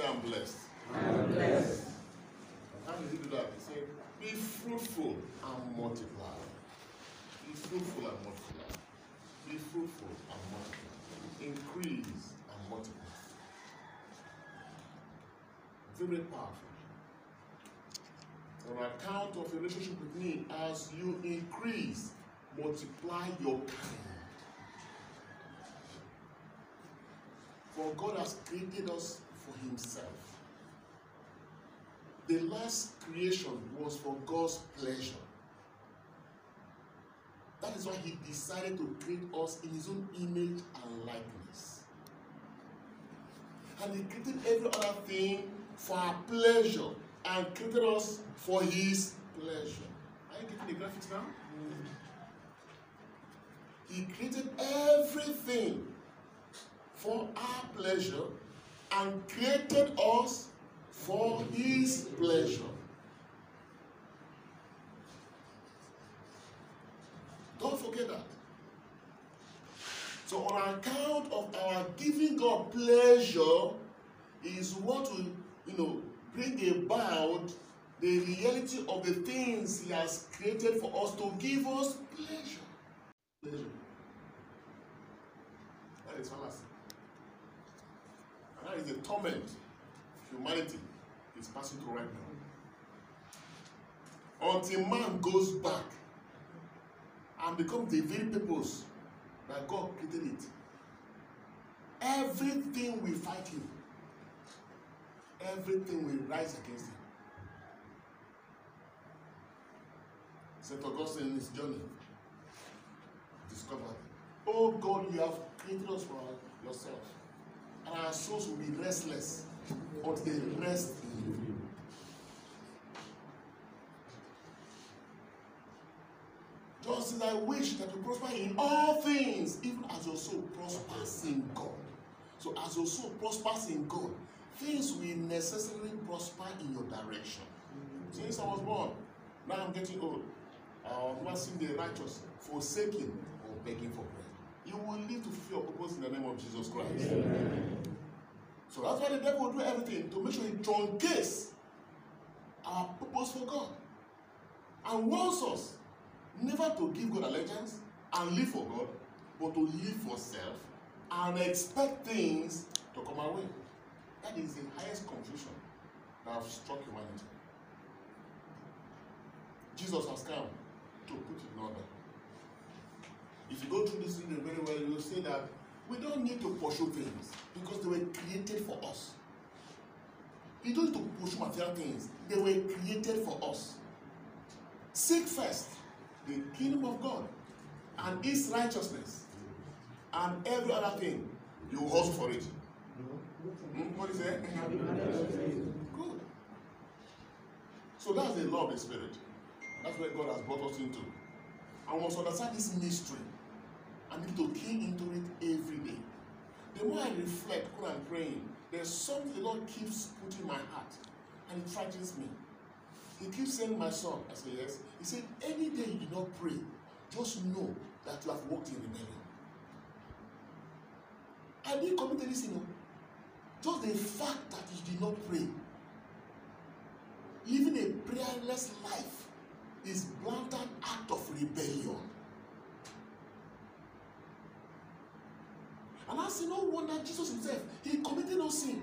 Say, I'm blessed. I'm blessed. How did he do that? He said, Be fruitful and multiply. Be fruitful and multiply. Be fruitful and multiply. Increase and multiply. Very powerful. On account of your relationship with me, as you increase, multiply your kind. For God has created us for Himself. The last creation was for God's pleasure. That is why He decided to create us in His own image and likeness. And He created every other thing for our pleasure and created us for His pleasure. Are you getting the graphics now? He created everything for our pleasure and created us for his pleasure. Don't forget that. So, on account of our giving God pleasure, is what will, you know, bring about the reality of the things He has created for us to give us pleasure. Pleasure. That is fallacy. That is the torment humanity is passing through right now. Until man goes back and becomes the very purpose that God created it. Everything will fight him. Everything will rise against him. St. Augustine in his journey discovered, Oh God, you have created us for yourself. And our souls will be restless but they rest in you. Just as I wish that you prosper in all things, even as your soul prospers in God. So, as your soul prospers in God, things will necessarily prosper in your direction. Since I was born, now I'm getting old. Uh, I've never seen the righteous forsaking or begging for bread. You will live to fulfill your purpose in the name of Jesus Christ. So that's why the devil will do everything to make sure he truncates our purpose for God and wants us never to give God allegiance and live for God, but to live for self and expect things to come our way. That is the highest confusion that have struck humanity. Jesus has come to put it in order. If you go through this thing very well, you'll see that we don't need to pursue things because they were created for us. You don't need to pursue material things, they were created for us. Seek first the kingdom of God and his righteousness, and every other thing you hustle for it. Hmm? What is it? Good. So that's the law of the spirit. That's where God has brought us into. I must understand this mystery and need to key into it every day. The more I reflect when I'm praying, there's something the Lord keeps putting in my heart, and it frightens me. He keeps saying, My son, I say, Yes. He said, Any day you did not pray, just know that you have walked in rebellion. I didn't commit any sin. Just the fact that you did not pray, living a prayerless life, is blatant act of rebellion. And I say, no wonder Jesus himself, he committed no sin.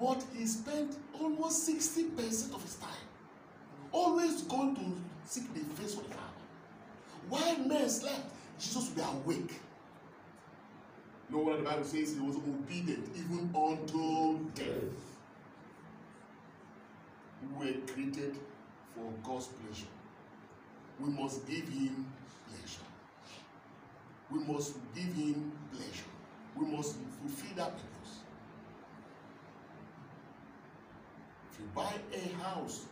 But he spent almost 60% of his time always going to seek the face of the Father. While men slept, Jesus would be awake. No wonder the Bible says he was obedient even unto death. We were created for God's pleasure. We must give him pleasure. We must give him pleasure. We must fulfill that purpose. If you buy a house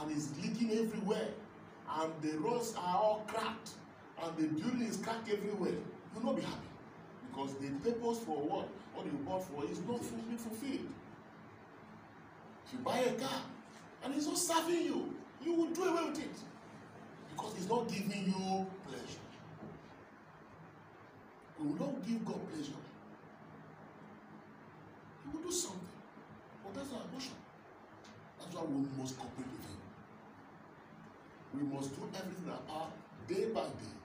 and it's leaking everywhere, and the roads are all cracked, and the building is cracked everywhere, you'll not be happy. Because the purpose for what, what you bought for is not fully fulfilled. If you buy a car and it's not serving you, you will do away with it. Because it's not giving you pleasure. You will not give God pleasure. He will do something. We must cooperate with him. We must do everything that our day by day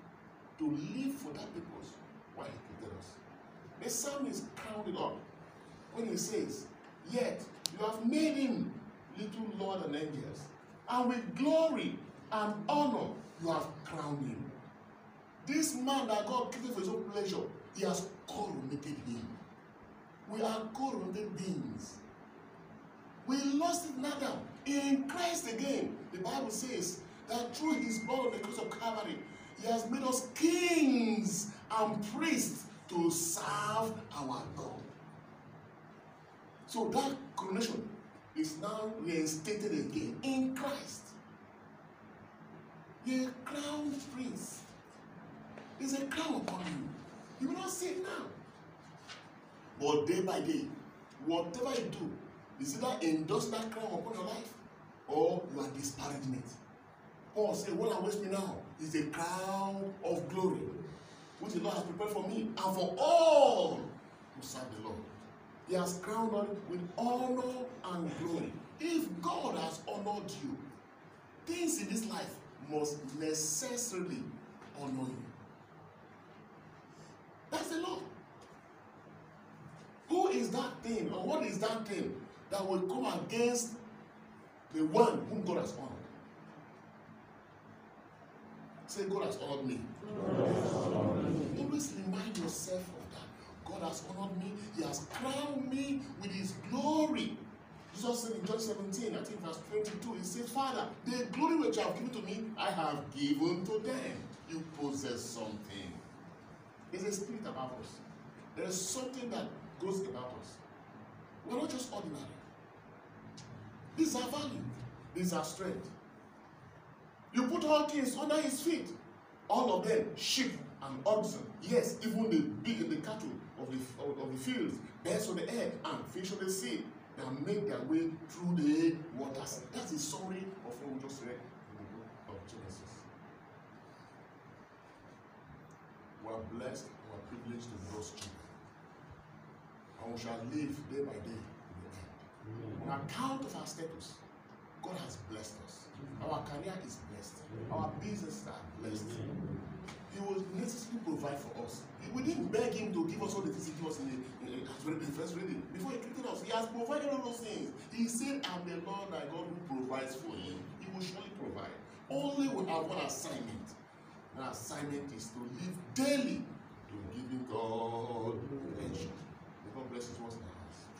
to live for that purpose why he created us. The psalmist crowned it up when he says, Yet you have made him little Lord and angels, and with glory and honor you have crowned him. This man that God created for his own pleasure, he has coronated him. We are coronated beings. We lost it now. In Christ again, the Bible says that through his blood on the cross of Calvary, he has made us kings and priests to serve our God. So that coronation is now reinstated again in Christ. A crowned prince. There's a crown upon you. You will not see it now. But day by day, whatever you do, is endorse that crown upon your life or you are disparaging it. Paul said, What awaits me now is a crown of glory, which the Lord has prepared for me and for all who serve the Lord. He has crowned us with honor and glory. If God has honored you, things in this life must necessarily honor you. That's the law. Who is that thing, or what is that thing that will come against the one whom God has honored? Say, God has honored me. Always remind yourself of that. God has honored me. He has crowned me with His glory. Jesus said in John 17, I think verse 22, He said, Father, the glory which you have given to me, I have given to them. You possess something. There's a spirit about us. There is something that goes about us. We're not just ordinary. These are value. These are strength. You put all things under his feet. All of them, sheep and oxen. Yes, even the big the cattle of the, of, the fields, birds of the air, and fish of the sea that make their way through the waters. That's the summary of what we just read in the book of Genesis. We are blessed, we are privileged to God's children. And we shall live day by day. On account of our status, God has blessed us. Our career is blessed. Our businesses are blessed. He will necessarily provide for us. We didn't beg him to give us all the things he gave us in the, in the, first reading. Before he created us, he has provided all those things. He said, I'm the Lord thy God who provides for you. He will surely provide. Only we have one assignment. That assignment is to live daily to giving God. May God bless his